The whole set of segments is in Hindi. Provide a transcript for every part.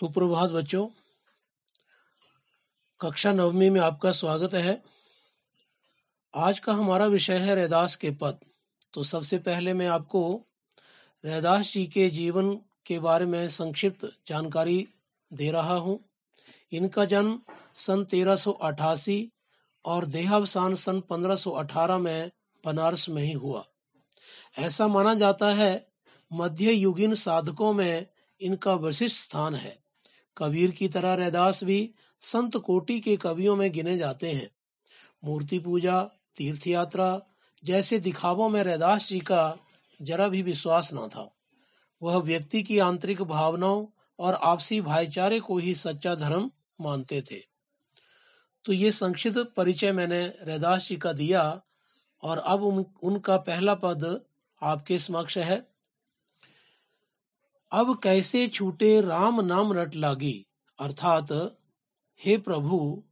सुप्रभात बच्चों। कक्षा नवमी में आपका स्वागत है। आज का हमारा विषय है रैदास के पद। तो सबसे पहले मैं आपको रैदास जी के जीवन के बारे में संक्षिप्त जानकारी दे रहा हूँ। इनका जन्म सन 1388 और देहावसान सन 1518 में बनारस में ही हुआ। ऐसा माना जाता है, मध्य युगीन साधकों में इनका विशिष्ट स्थान है। कबीर की तरह रैदास भी संत कोटि के कवियों में गिने जाते हैं। मूर्ति पूजा तीर्थ यात्रा जैसे दिखावों में रैदास जी का जरा भी विश्वास न था। वह व्यक्ति की आंतरिक भावनाओं और आपसी भाईचारे को ही सच्चा धर्म मानते थे। तो ये संक्षिप्त परिचय मैंने रैदास जी का दिया और अब उन, उनका पहला पद आपके समक्ष है। अब कैसे छूटे राम नाम रट लागी? अर्थात, हे प्रभु,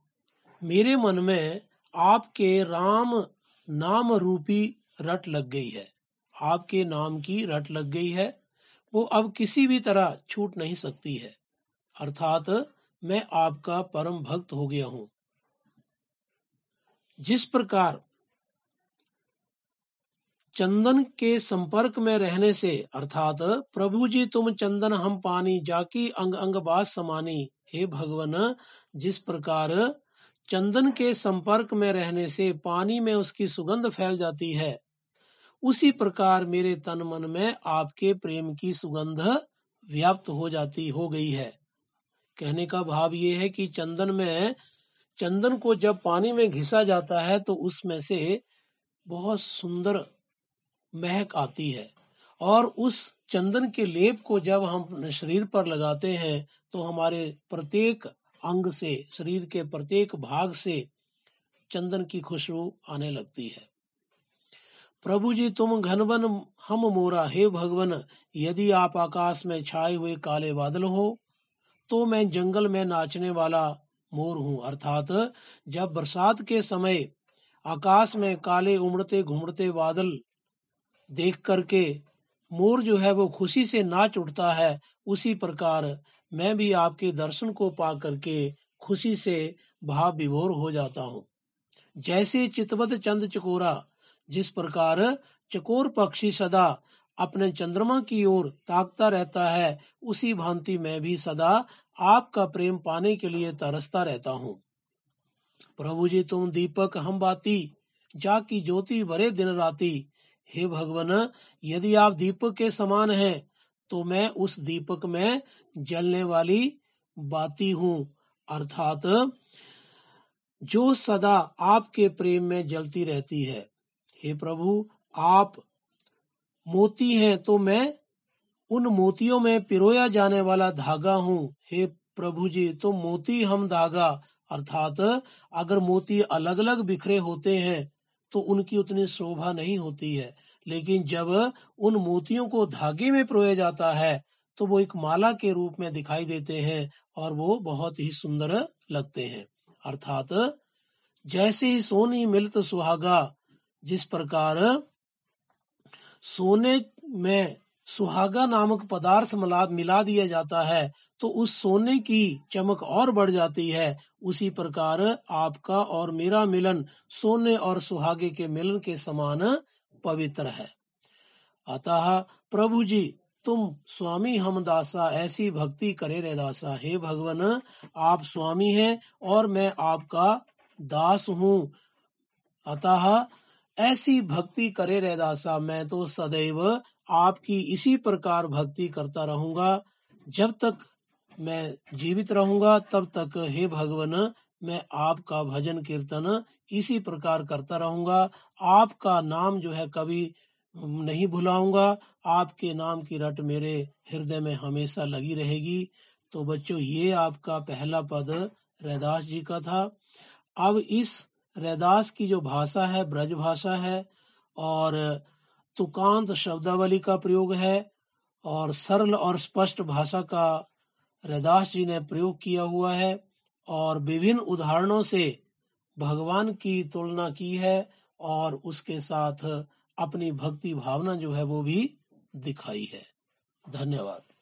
मेरे मन में आपके राम नाम रूपी रट लग गई है। आपके नाम की रट लग गई है। वो अब किसी भी तरह छूट नहीं सकती है। अर्थात, मैं आपका परम भक्त हो गया हूँ। जिस प्रकार चंदन के संपर्क में रहने से, अर्थात, प्रभु जी, तुम चंदन हम पानी जाकी अंग अंग बास समानी। हे भगवान, जिस प्रकार चंदन के संपर्क में रहने से पानी में उसकी सुगंध फैल जाती है, उसी प्रकार मेरे तन मन में आपके प्रेम की सुगंध व्याप्त हो जाती, हो गई है। कहने का भाव ये है कि चंदन में, चंदन को जब पानी में घिसा जाता है तो उसमें से बहुत सुंदर महक आती है। और उस चंदन के लेप को जब हम शरीर पर लगाते हैं तो हमारे प्रत्येक अंग से, शरीर के प्रत्येक भाग से चंदन की खुशबू आने लगती है। प्रभु जी, तुम घनवन, हम मोरा। हे भगवन, यदि आप आकाश में छाए हुए काले बादल हो तो मैं जंगल में नाचने वाला मोर हूँ। अर्थात, जब बरसात के समय आकाश में काले उमड़ते घुमड़ते बादल देख करके मोर जो है वो खुशी से नाच उठता है, उसी प्रकार मैं भी आपके दर्शन को पा करके खुशी से भाव विभोर हो जाता हूँ। जैसे चितवत चंद चकोरा, जिस प्रकार चकोर पक्षी सदा अपने चंद्रमा की ओर ताकता रहता है, उसी भांति मैं भी सदा आपका प्रेम पाने के लिए तरसता रहता हूँ। प्रभु जी तुम दीपक, हम बाती जा की ज्योति बरे दिन राती हे भगवान, यदि आप दीपक के समान हैं तो मैं उस दीपक में जलने वाली बाती हूँ। अर्थात, जो सदा आपके प्रेम में जलती रहती है। हे प्रभु, आप मोती हैं तो मैं उन मोतियों में पिरोया जाने वाला धागा हूँ। हे प्रभु जी तो मोती हम धागा। अर्थात, अगर मोती अलग अलग बिखरे होते हैं तो उनकी उतनी शोभा नहीं होती है। लेकिन जब उन मोतियों को धागे में प्रोया जाता है तो वो एक माला के रूप में दिखाई देते हैं और वो बहुत ही सुंदर लगते हैं। अर्थात, जैसे ही सोनी मिलत सुहागा, जिस प्रकार सोने में सुहागा नामक पदार्थ मिला मिला दिया जाता है तो उस सोने की चमक और बढ़ जाती है। उसी प्रकार आपका और मेरा मिलन सोने और सुहागे के मिलन के समान पवित्र है। अतः प्रभु जी, तुम स्वामी हम दासा ऐसी भक्ति करे रे दासा हे भगवान, आप स्वामी हैं और मैं आपका दास हूँ। अतः ऐसी भक्ति करे रे दासा मैं तो सदैव आपकी इसी प्रकार भक्ति करता रहूँगा। जब तक मैं जीवित रहूँगा, तब तक हे भगवान, मैं आपका भजन कीर्तन इसी प्रकार करता रहूँगा। आपका नाम जो है कभी नहीं भुलाऊँगा। आपके नाम की रट मेरे हृदय में हमेशा लगी रहेगी। तो बच्चों, ये आपका पहला पद रैदास जी का था। अब इस रैदास की जो भाषा है, ब्रज भाषा है, और तुकांत शब्दावली का प्रयोग है, और सरल और स्पष्ट भाषा का रैदास जी ने प्रयोग किया हुआ है, और विभिन्न उदाहरणों से भगवान की तुलना की है, और उसके साथ अपनी भक्ति भावना जो है वो भी दिखाई है। धन्यवाद।